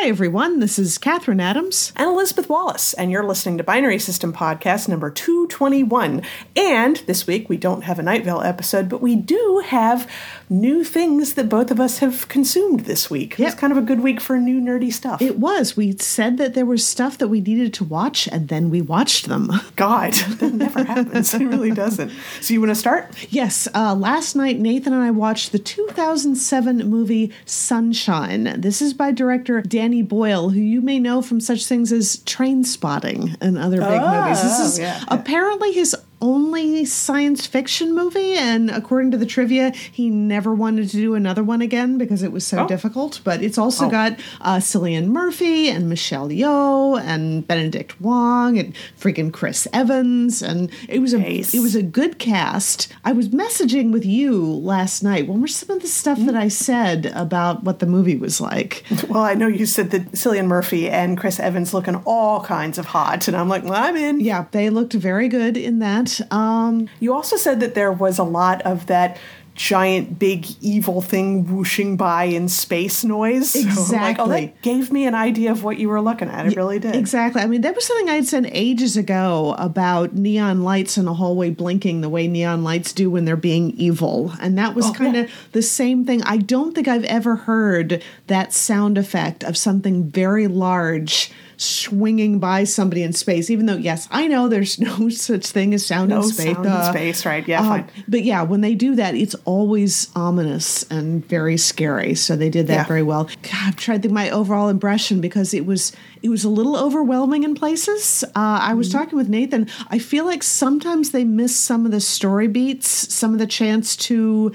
Hi, everyone. This is Kathryn Adams. and Elizabeth Wallace, and you're listening to Binary System Podcast number 221. And this week we don't have a Night Vale episode, but we do have new things that both of us have consumed this week. Yep. It's kind of a good week for new nerdy stuff. It was. We said that there was stuff that we needed to watch, and then we watched them. God, that never happens. It really doesn't. So you want to start? Yes, uh, last night Nathan and I watched the 2007 movie Sunshine. This is by director Danny Boyle, who you may know from such things as Trainspotting and other big Oh, movies. This is yeah. apparently his only science fiction movie, and according to the trivia, he never wanted to do another one again because it was so Oh. difficult. But it's also Oh. got uh, Cillian Murphy and Michelle Yeoh and Benedict Wong and freaking Chris Evans, and it was a Nice. it was a good cast. I was messaging with you last night. What were some of the stuff that I said about what the movie was like? Well, I know you said that Cillian Murphy and Chris Evans looking all kinds of hot, and I'm like, well, I'm in. Yeah, they looked very good in that. Um, You also said that there was a lot of that giant, big, evil thing whooshing by in space noise. So like, oh, Exactly. that gave me an idea of what you were looking at. It really did. Exactly. I mean, that was something I had said ages ago about neon lights in a hallway blinking the way neon lights do when they're being evil. And that was Oh, kind yeah. of the same thing. I don't think I've ever heard that sound effect of something very large swinging by somebody in space, even though, yes, I know there's no such thing as sound No in space. sound in uh, space, right? Yeah, uh, fine. But yeah, when they do that, it's always ominous and very scary. So they did that Yeah. very well. God, I'm trying to think my overall impression because it was it was a little overwhelming in places. Uh, I was Mm-hmm. talking with Nathan. I feel like sometimes they miss some of the story beats, some of the chance to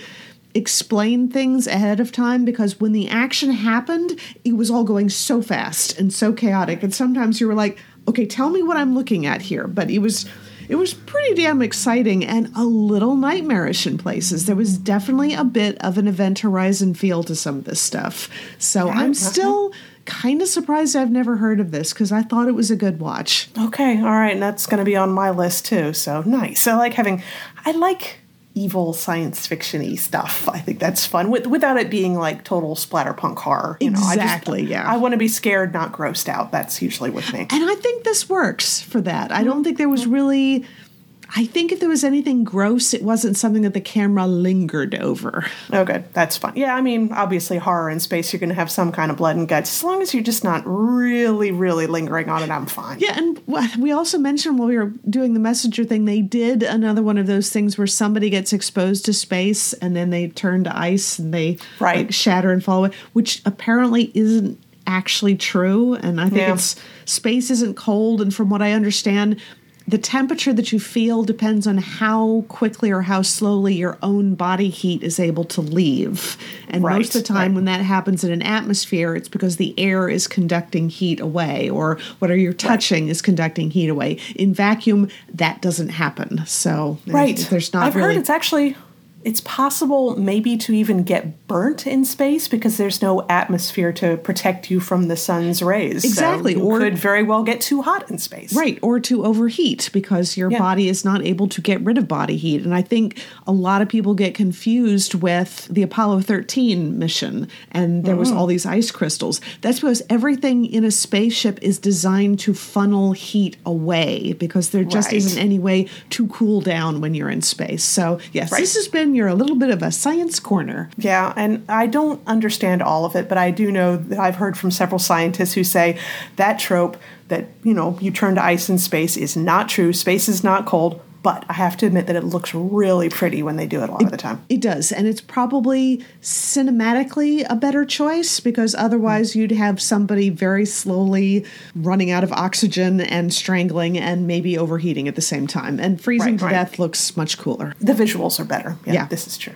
explain things ahead of time because when the action happened, it was all going so fast and so chaotic. And sometimes you were like, okay, tell me what I'm looking at here. But it was it was pretty damn exciting and a little nightmarish in places. There was definitely a bit of an event horizon feel to some of this stuff. So I'm still kind of surprised I've never heard of this because I thought it was a good watch. Okay, all right, and that's going to be on my list too. So nice. I like having, I like evil science fiction-y stuff. I think that's fun with, without it being like total splatterpunk horror. You know, I just- Exactly, yeah. I want to be scared, not grossed out. That's usually with me. And I think this works for that. I don't think there was really. I think if there was anything gross, it wasn't something that the camera lingered over. Oh, good. That's fine. Yeah, I mean, obviously, horror in space, you're going to have some kind of blood and guts. As long as you're just not really, really lingering on it, I'm fine. Yeah, and we also mentioned while we were doing the messenger thing, they did another one of those things where somebody gets exposed to space and then they turn to ice and they Right. like, shatter and fall away, which apparently isn't actually true. And I think Yeah. it's space isn't cold, and from what I understand. The temperature that you feel depends on how quickly or how slowly your own body heat is able to leave. And Right, most of the time, right. when that happens in an atmosphere, it's because the air is conducting heat away, or whatever you're touching is conducting heat away. In vacuum, that doesn't happen. So Right. there's not I've really. heard it's actually it's possible maybe to even get burnt in space because there's no atmosphere to protect you from the sun's rays. So Exactly, you or- could very well get too hot in space. Right, or to overheat because your Yeah. body is not able to get rid of body heat. And I think a lot of people get confused with the Apollo 13 mission, and there was Mm. all these ice crystals. That's because everything in a spaceship is designed to funnel heat away because there just Right. isn't any way to cool down when you're in space. So, yes, Right. this has been your a little bit of a science corner. Yeah, and I don't understand all of it, but I do know that I've heard from several scientists who say that trope that, you know, you turn to ice in space is not true. Space is not cold, but I have to admit that it looks really pretty when they do it a lot of the time. It does, and it's probably cinematically a better choice because otherwise mm-hmm. you'd have somebody very slowly running out of oxygen and strangling and maybe overheating at the same time. And freezing Right, to right. death looks much cooler. The visuals are better. Yeah, Yeah. this is true.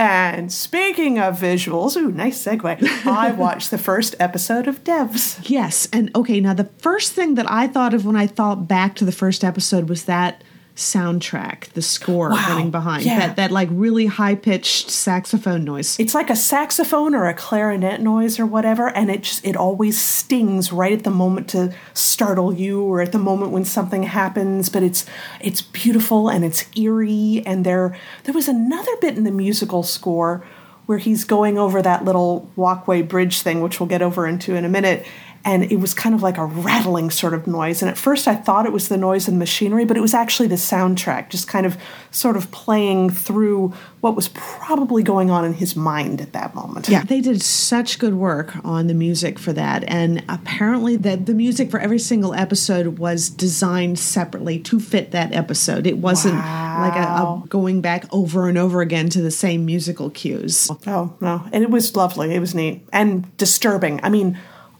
And speaking of visuals, ooh, nice segue. I watched the first episode of Devs. Yes, and okay, now the first thing that I thought of when I thought back to the first episode was that soundtrack, the score Wow, running behind yeah. that that like really high pitched saxophone noise. It's like a saxophone or a clarinet noise or whatever, and it just it always stings right at the moment to startle you or at the moment when something happens. But it's it's beautiful and it's eerie. And there there was another bit in the musical score where he's going over that little walkway bridge thing, which we'll get over into in a minute. And it was kind of like a rattling sort of noise. And at first I thought it was the noise of the machinery, but it was actually the soundtrack, just kind of sort of playing through what was probably going on in his mind at that moment. Yeah, they did such good work on the music for that. And apparently that the music for every single episode was designed separately to fit that episode. It wasn't wow. like a, a, going back over and over again to the same musical cues. Oh, no. And it was lovely. It was neat and disturbing. I mean,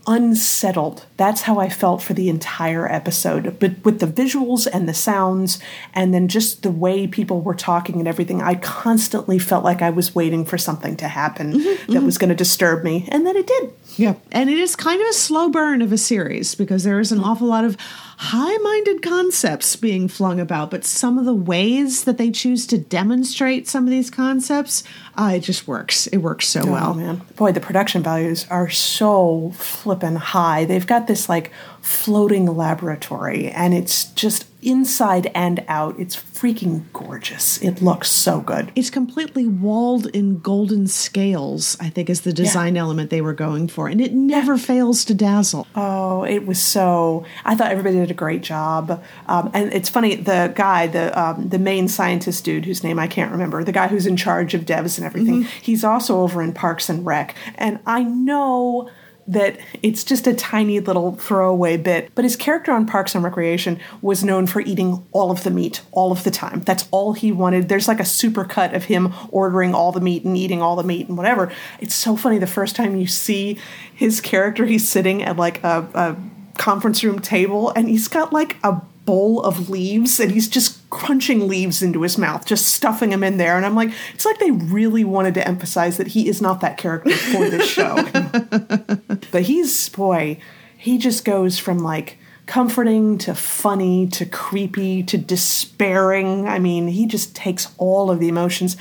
unsettled. That's how I felt for the entire episode. But with the visuals and the sounds, and then just the way people were talking and everything, I constantly felt like I was waiting for something to happen mm-hmm, that mm-hmm. was going to disturb me. And then it did. Yeah. And it is kind of a slow burn of a series because there is an awful lot of high minded concepts being flung about, but some of the ways that they choose to demonstrate some of these concepts, uh, it just works. It works so oh, well. man. Boy, the production values are so flippin' high. They've got this like floating laboratory, and it's just inside and out. It's freaking gorgeous. It looks so good. It's completely walled in golden scales, I think, is the design yeah. element they were going for. And it never yeah. fails to dazzle. Oh, it was so. I thought everybody did a great job. Um, and it's funny, the guy, the, um, the main scientist dude, whose name I can't remember, the guy who's in charge of devs and everything, mm-hmm. he's also over in Parks and Rec. And I know that it's just a tiny little throwaway bit. But his character on Parks and Recreation was known for eating all of the meat all of the time. That's all he wanted. There's like a super cut of him ordering all the meat and eating all the meat and whatever. It's so funny the first time you see his character, he's sitting at like a, a conference room table and he's got like a bowl of leaves and he's just crunching leaves into his mouth, just stuffing them in there. And I'm like, it's like they really wanted to emphasize that he is not that character for this show. but he's, boy, he just goes from like comforting to funny to creepy to despairing. I mean, he just takes all of the emotions.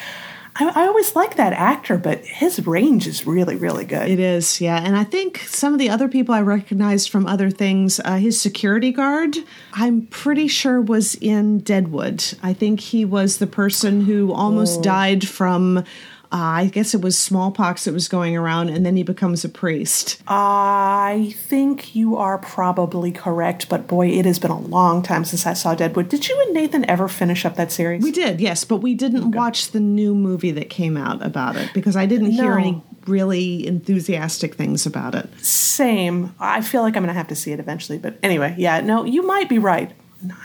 I, I, always like that actor, but his range is really, really good. It is, yeah. And I think some of the other people I recognized from other things, uh, his security guard, I'm pretty sure was in Deadwood. I think he was the person who almost oh. died from uh, I guess it was smallpox that was going around, and then he becomes a priest. I think you are probably correct, but boy, it has been a long time since I saw Deadwood. Did you and Nathan ever finish up that series? We did, yes, but we didn't okay. watch the new movie that came out about it because I didn't no. hear any really enthusiastic things about it. Same. I feel like I'm going to have to see it eventually, but anyway, yeah, no, you might be right.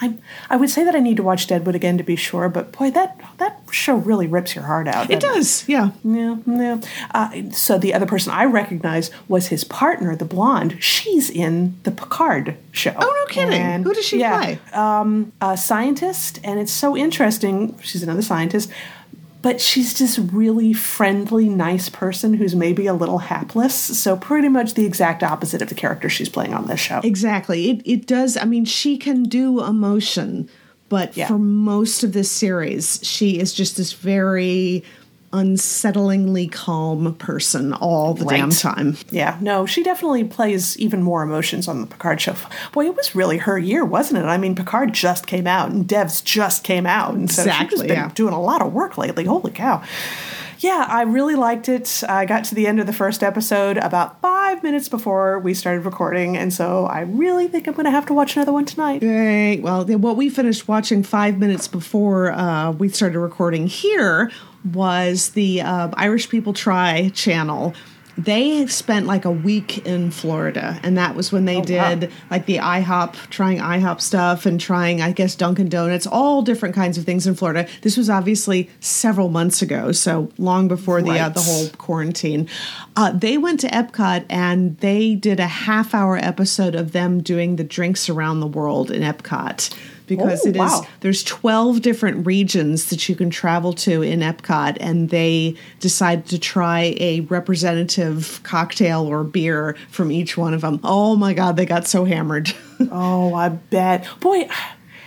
I, I would say that I need to watch Deadwood again to be sure, but boy, that that show really rips your heart out. It does, yeah, yeah, yeah. Uh, so the other person I recognized was his partner, the blonde. She's in the Picard show. Oh no, kidding! And, Who does she yeah, play? Um, a scientist, and it's so interesting. She's another scientist but she's just really friendly, nice person who's maybe a little hapless. So pretty much the exact opposite of the character she's playing on this show. Exactly. It it does. I mean, she can do emotion, but yeah. for most of this series, she is just this very unsettlingly calm person all the right. damn time. Yeah, no, she definitely plays even more emotions on the Picard show. Boy, it was really her year, wasn't it? I mean, Picard just came out and Devs just came out, and so exactly, she's been yeah. doing a lot of work lately. Holy cow! Yeah, I really liked it. I got to the end of the first episode about five minutes before we started recording, and so I really think I'm going to have to watch another one tonight. Great. Well, what we finished watching five minutes before uh, we started recording here was the uh, Irish People Try channel. They spent like a week in Florida, and that was when they oh, did wow. like the IHOP, trying IHOP stuff and trying, I guess, Dunkin' Donuts, all different kinds of things in Florida. This was obviously several months ago, so long before right. the uh, the whole quarantine. Uh, they went to Epcot and they did a half hour episode of them doing the drinks around the world in Epcot because oh, it is wow. there's 12 different regions that you can travel to in Epcot and they decided to try a representative cocktail or beer from each one of them. Oh my god, they got so hammered. oh, I bet. Boy,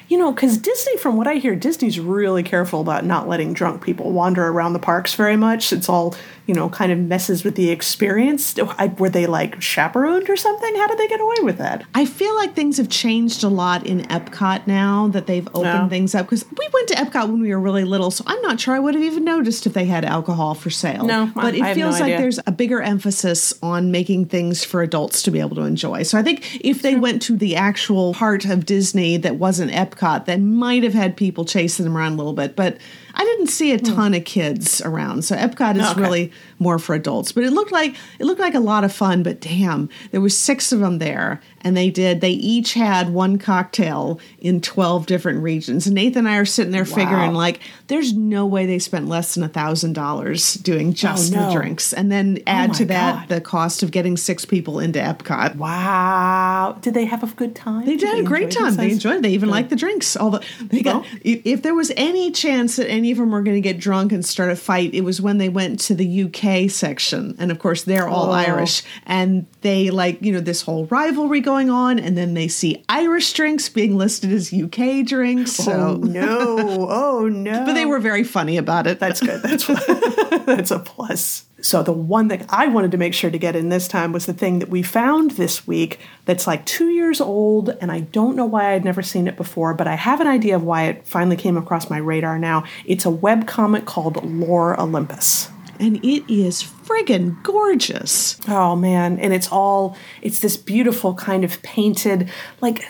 you know, because Disney, from what I hear, Disney's really careful about not letting drunk people wander around the parks very much. It's all you know, kind of messes with the experience. Were they like chaperoned or something? How did they get away with that? I feel like things have changed a lot in Epcot now that they've opened No. things up because we went to Epcot when we were really little, so I'm not sure I would have even noticed if they had alcohol for sale. No, I- but it I no feels like idea. there's a bigger emphasis on making things for adults to be able to enjoy. So I think if they went to the actual part of Disney that wasn't Epcot, that might have had people chasing them around a little bit, but I didn't see a hmm. ton of kids around. So Epcot is Okay. really more for adults. But it looked like it looked like a lot of fun, but damn, there was six of them there and they did they each had one cocktail in 12 different regions. And Nathan and I are sitting there figuring like there's no way they spent less than a thousand dollars doing oh, just Oh, no. the drinks and then oh add my to that God. the cost of getting six people into Epcot. Wow. Did they have a good time? They did a great time. They enjoyed it. They even liked the drinks. Although they got, Well. if, if there was any chance that any of them were going to get drunk and start a fight, it was when they went to the UK section, and of course they're all Oh. Irish, and they like you know this whole rivalry going on, and then they see Irish drinks being listed as UK drinks. Oh, so, Oh no! Oh no! but they were very funny about it. That's good. That's that's a plus. So the one that I wanted to make sure to get in this time was the thing that we found this week that's like two years old, and I don't know why I'd never seen it before, but I have an idea of why it finally came across my radar now. It's a web comic called Lore Olympus. And it is friggin' gorgeous. Oh man, and it's all it's this beautiful kind of painted like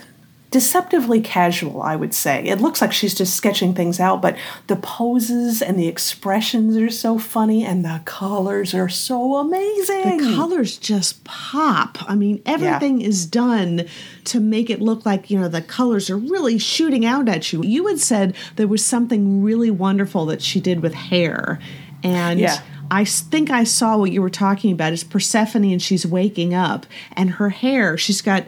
deceptively casual, I would say. It looks like she's just sketching things out, but the poses and the expressions are so funny and the colors are so amazing. The colors just pop. I mean, everything is done to make it look like, you know, the colors are really shooting out at you. You had said there was something really wonderful that she did with hair. And Yeah. I think I saw what you were talking about. It's Persephone and she's waking up and her hair, she's got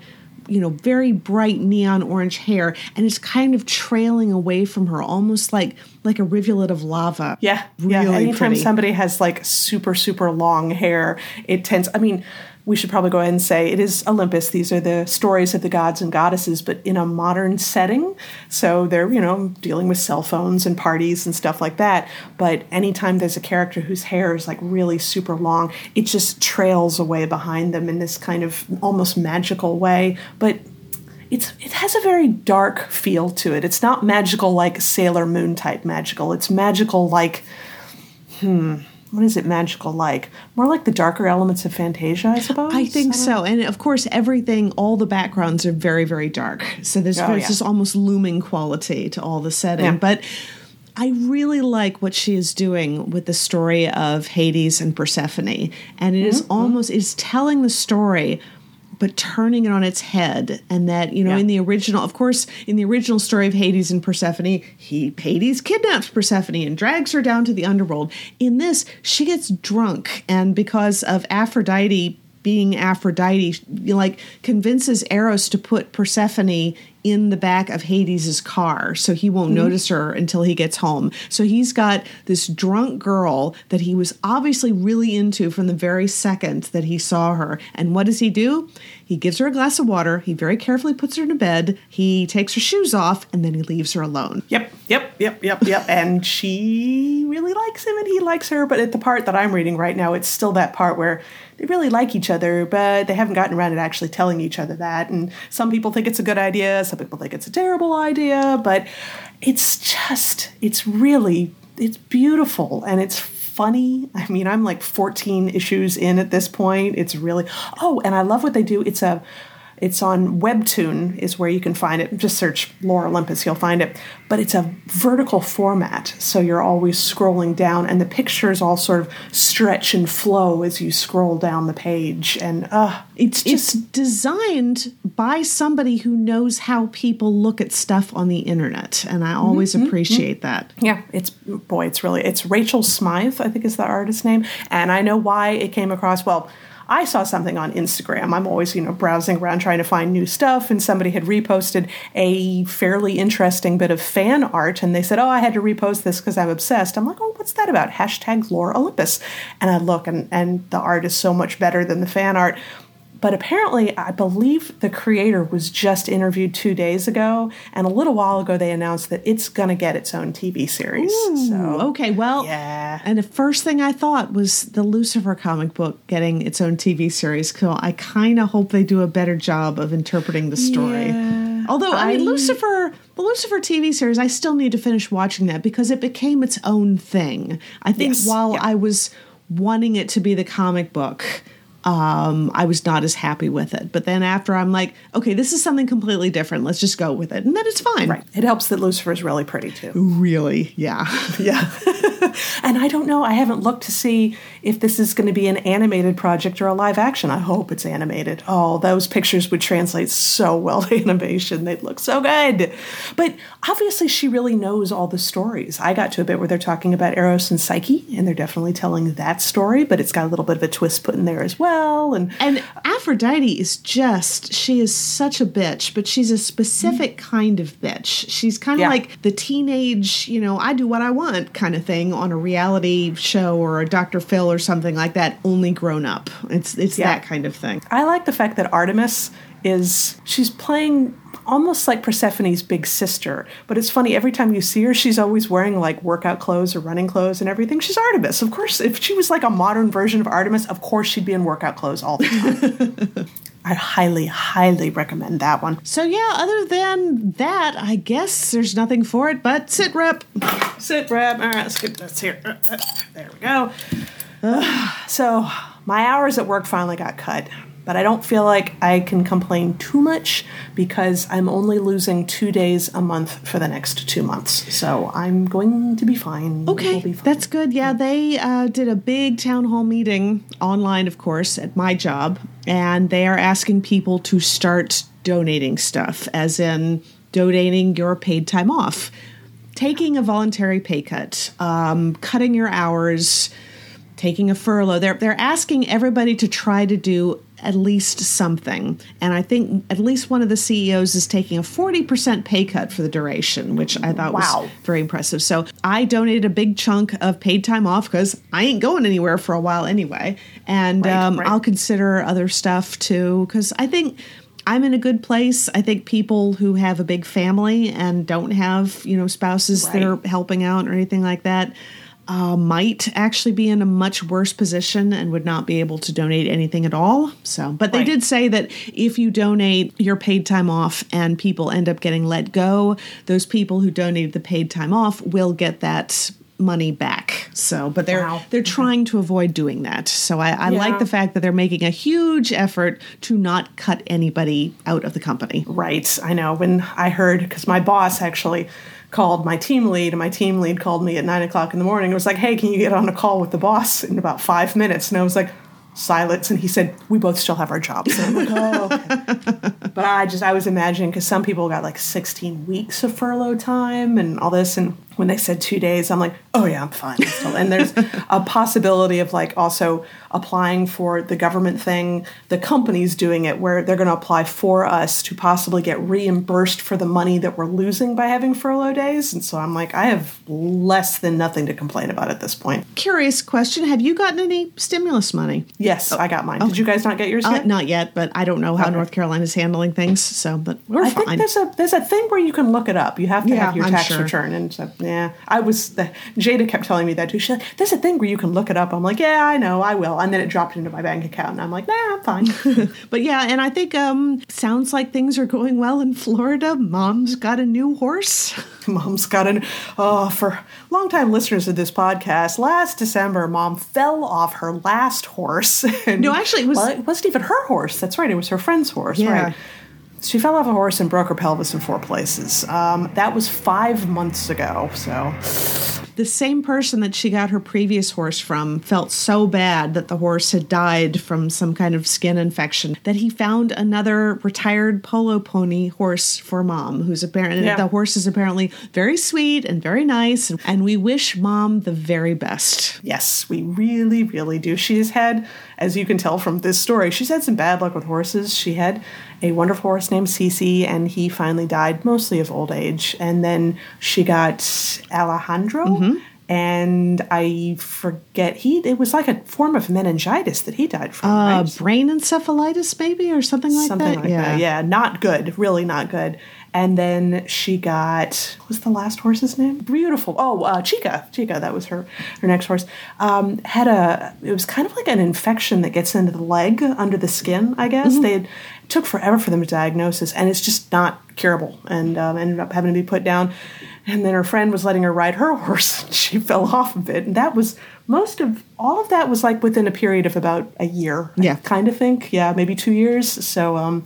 you know, very bright neon orange hair, and it's kind of trailing away from her, almost like like a rivulet of lava. Yeah, really yeah. Anytime pretty. somebody has like super, super long hair, it tends. I mean, we should probably go ahead and say it is Olympus. These are the stories of the gods and goddesses, but in a modern setting. So they're you know dealing with cell phones and parties and stuff like that. But anytime there's a character whose hair is like really super long, it just trails away behind them in this kind of almost magical way. But it's it has a very dark feel to it. It's not magical like Sailor Moon type magical. It's magical like hmm, what is it magical like? More like the darker elements of Fantasia, I suppose. I think so. And of course, everything, all the backgrounds are very, very dark. So there's, Oh, there's yeah. this almost looming quality to all the setting. Yeah. But I really like what she is doing with the story of Hades and Persephone. And it is Mm-hmm. almost, it's telling the story. But turning it on its head, and that you know, Yeah. in the original, of course, in the original story of Hades and Persephone, he Hades kidnaps Persephone and drags her down to the underworld. In this, she gets drunk, and because of Aphrodite being Aphrodite, like convinces Eros to put Persephone in the back of Hades's car so he won't mm-hmm. notice her until he gets home. So he's got this drunk girl that he was obviously really into from the very second that he saw her. And what does he do? He gives her a glass of water, he very carefully puts her to bed, he takes her shoes off, and then he leaves her alone. Yep, yep, yep, yep, yep. and she really likes him and he likes her. But at the part that I'm reading right now, it's still that part where they really like each other, but they haven't gotten around to actually telling each other that. And some people think it's a good idea, some people think it's a terrible idea, but it's just, it's really, it's beautiful and it's funny. I mean, I'm like 14 issues in at this point. It's really, oh, and I love what they do. It's a, it's on Webtoon is where you can find it. Just search Lore Olympus, you'll find it. But it's a vertical format, so you're always scrolling down, and the pictures all sort of stretch and flow as you scroll down the page. And uh, It's just it's designed by somebody who knows how people look at stuff on the internet, and I always appreciate that. Yeah, it's boy, it's really it's Rachel Smythe, I think is the artist name, and I know why it came across. Well, I saw something on Instagram. I'm always you know browsing around trying to find new stuff, and somebody had reposted a fairly interesting bit of fan art, and they said, "Oh, I had to repost this because I'm obsessed." I'm like, "Oh, what's that about?" Hashtag Lore Olympus, and I look, and and the art is so much better than the fan art but apparently, I believe the creator was just interviewed two days ago, and a little while ago they announced that it's going to get its own TV series. Ooh, so, okay, well, yeah. And the first thing I thought was the Lucifer comic book getting its own TV series. So I kind of hope they do a better job of interpreting the story. Yeah, Although, I, mean, Lucifer, the Lucifer TV series, I still need to finish watching that because it became its own thing. I think Yes, while yeah. I was wanting it to be the comic book, um, I was not as happy with it. But then after I'm like, okay, this is something completely different. Let's just go with it. And then it's fine. Right. It helps that Lucifer is really pretty too. Really? Yeah. Yeah. and I don't know. I haven't looked to see if this is going to be an animated project or a live action. I hope it's animated. Oh, those pictures would translate so well to animation. They'd look so good. But obviously, she really knows all the stories. I got to a bit where they're talking about Eros and Psyche, and they're definitely telling that story, but it's got a little bit of a twist put in there as well. And And Aphrodite is just, she is such a bitch, but she's a specific mm. kind of bitch. She's kind of Yeah. like the teenage, you know, I do what I want kind of thing on a reality show or a Dr. Phil or something like that, only grown up. It's it's Yeah. that kind of thing. I like the fact that Artemis is she's playing almost like Persephone's big sister. But it's funny every time you see her, she's always wearing like workout clothes or running clothes and everything. She's Artemis, of course. If she was like a modern version of Artemis, of course she'd be in workout clothes all the time. I highly, highly recommend that one. So yeah, other than that, I guess there's nothing for it but sit rep. Sit, rep. All right, let's get this here. Uh, uh, There we go. so my hours at work finally got cut, but I don't feel like I can complain too much because I'm only losing two days a month for the next two months. So I'm going to be fine. Okay, We'll be fine. that's good. Yeah, they uh, did a big town hall meeting online, of course, at my job, and they are asking people to start donating stuff, as in donating your paid time off, taking a voluntary pay cut, um, cutting your hours, taking a furlough. They're they're asking everybody to try to do at least something. And I think at least one of the CEOs is taking a 40% pay cut for the duration, which I thought Wow. was very impressive. So I donated a big chunk of paid time off because I ain't going anywhere for a while anyway. And Right, um, right. I'll consider other stuff too because I think. I'm in a good place. I think people who have a big family and don't have, you know, spouses that are helping out or anything like that uh, might actually be in a much worse position and would not be able to donate anything at all. So, but they Right. did say that if you donate your paid time off and people end up getting let go, those people who donated the paid time off will get that money back. So, but they're Wow. they're trying to avoid doing that. So I, I like the fact that they're making a huge effort to not cut anybody out of the company. Right. I know. When I heard, because my boss actually called my team lead, and my team lead called me at nine o'clock in the morning. It was like, hey, can you get on a call with the boss in about five minutes? And I was like, silence. And he said, we both still have our jobs. And I'm like, oh, okay. but I just, I was imagining, because some people got like 16 weeks of furlough time and all this. And when they said two days, I'm like, oh yeah, I'm fine. And there's a possibility of like also applying for the government thing. The company's doing it where they're going to apply for us to possibly get reimbursed for the money that we're losing by having furlough days. And so I'm like, I have less than nothing to complain about at this point. Curious question: Have you gotten any stimulus money? Yes, I got mine. Did you guys not get yours Uh, yet? not yet, but I don't know how Okay. North Carolina's handling things. So, but we're I fine. think there's a there's a thing where you can look it up. You have to Yeah, have your I'm tax sure. return, and so yeah, I was the Jada kept telling me that too. She's like, "There's a thing where you can look it up." I'm like, "Yeah, I know, I will," and then it dropped into my bank account, and I'm like, "Nah, I'm fine." But yeah, and I think um sounds like things are going well in Florida. Mom's got a new horse. Mom's got an oh for longtime listeners of this podcast. Last December, Mom fell off her last horse. And, No, actually, it was- well, it wasn't even her horse. That's right, it was her friend's horse. Yeah. Right. She fell off a horse and broke her pelvis in four places. Um, that was five months ago. So The same person that she got her previous horse from felt so bad that the horse had died from some kind of skin infection that he found another retired polo pony horse for mom, who's apparently Yeah. the horse is apparently very sweet and very nice, and we wish mom the very best. Yes, we really, really do. She has had, as you can tell from this story, she's had some bad luck with horses. She had a wonderful horse named Cece, and he finally died mostly of old age. And then she got Alejandro, and I forget he it was like a form of meningitis that he died from. Uh, right? brain encephalitis, maybe, or something like something that. like that. Yeah, not good, really not good. And then she got what was the last horse's name? Beautiful. Oh, uh, Chica. Chica. That was her her next horse. Um, had a. It was kind of like an infection that gets into the leg under the skin. I guess Mm-hmm. they had, it took forever for them to diagnose this, and it's just not curable. And um, ended up having to be put down. And then her friend was letting her ride her horse. And she fell off of it, and that was most of all of that was like within a period of about a year. I Yeah. kind of think. Yeah, maybe two years. So. um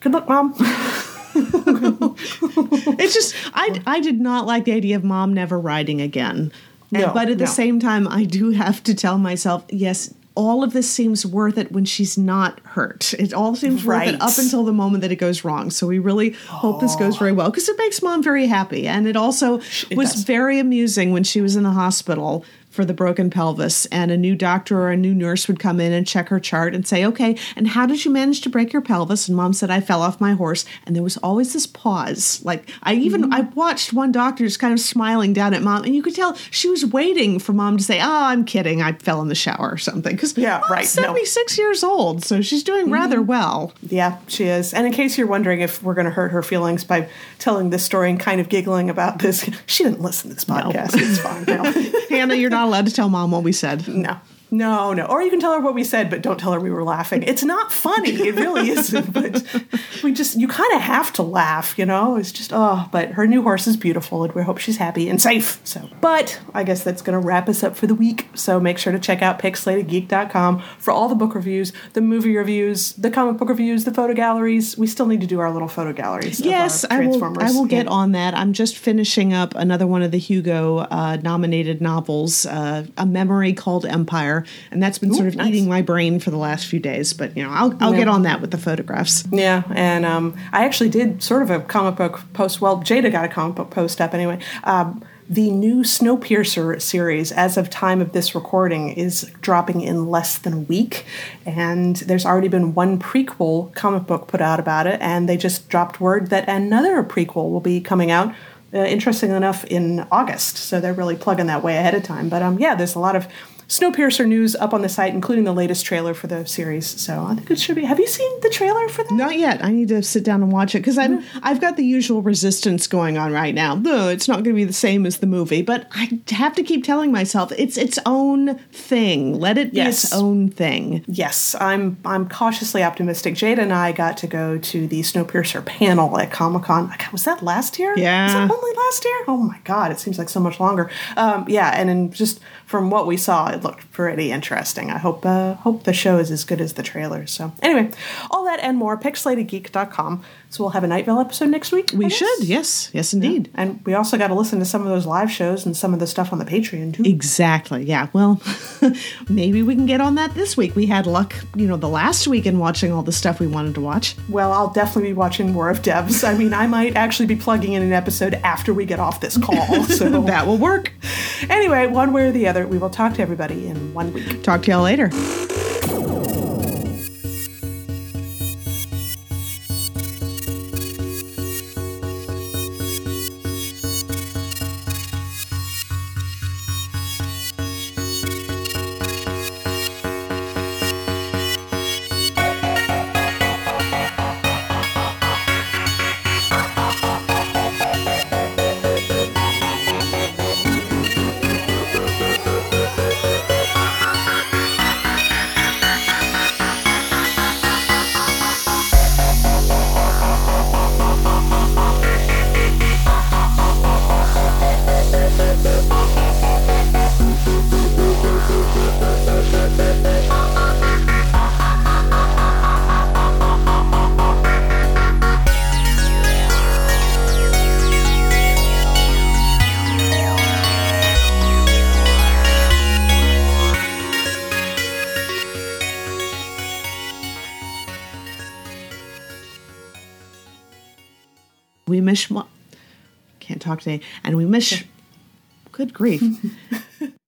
Good luck, mom. It's just I I did not like the idea of mom never riding again. And- but at the same time, I do have to tell myself, yes, all of this seems worth it when she's not hurt. It all seems worth Right. it up until the moment that it goes wrong. So we really hope this goes very well because it makes mom very happy, and it also It was does. very amusing when she was in the hospital for the broken pelvis and a new doctor or a new nurse would come in and check her chart and say okay and how did you manage to break your pelvis and mom said i fell off my horse and there was always this pause like i even Mm-hmm. i watched one doctor just kind of smiling down at mom and you could tell she was waiting for mom to say oh i'm kidding i fell in the shower or something because Yeah, right, no. 76 years old so she's doing rather Mm-hmm. well Yeah, she is. And in case you're wondering if we're going to hurt her feelings by telling this story and kind of giggling about this, she didn't listen to this podcast. It's fine. No. hannah you're not allowed to tell mom what we said no. No, no. Or you can tell her what we said, but don't tell her we were laughing. It's not funny. It really isn't. But we just, you kind of have to laugh, you know? It's just, oh, but her new horse is beautiful and we hope she's happy and safe. So, but I guess that's going to wrap us up for the week. So make sure to check out pixelatedgeek.com for all the book reviews, the movie reviews, the comic book reviews, the photo galleries. We still need to do our little photo galleries. Yes, our I will. Transformers. I will get on that. I'm just finishing up another one of the Hugo uh, nominated novels, uh, a memory called Empire, and that's been sort of nice. eating my brain for the last few days. But you know, I'll I'll get on that with the photographs. Yeah, and um, I actually did sort of a comic book post. Well, Jada got a comic book post up anyway. Um, the new Snowpiercer series, as of time of this recording, is dropping in less than a week, and there's already been one prequel comic book put out about it, and they just dropped word that another prequel will be coming out. Uh, interesting enough, in August, so they're really plugging that way ahead of time. But um, yeah, there's a lot of Snowpiercer news up on the site, including the latest trailer for the series. So I think it should be. Have you seen the trailer for that? Not yet. I need to sit down and watch it because I'm I've got the usual resistance going on right now. No, it's not going to be the same as the movie, but I have to keep telling myself it's its own thing. Let it be Yes. its own thing. Yes, I'm I'm cautiously optimistic. Jada and I got to go to the Snowpiercer panel at Comic Con. Was that last year? Yeah. Was that only last year? Oh my god, it seems like so much longer. Um, yeah, and then just from what we saw, it looked pretty interesting. I hope uh, hope the show is as good as the trailers. So anyway, all that and more, pixelatedgeek.com. So we'll have a Night Vale episode next week. We should, yes, yes, indeed. And we also got to listen to some of those live shows and some of the stuff on the Patreon too. Exactly. Yeah. Well, maybe we can get on that this week. We had luck, you know, the last week in watching all the stuff we wanted to watch. Well, I'll definitely be watching more of Devs. I mean, I might actually be plugging in an episode after we get off this call. So, That will work. anyway, one way or the other, we will talk to everybody in one week. Talk to y'all later. Miss. Can't talk today. And we miss. Good grief.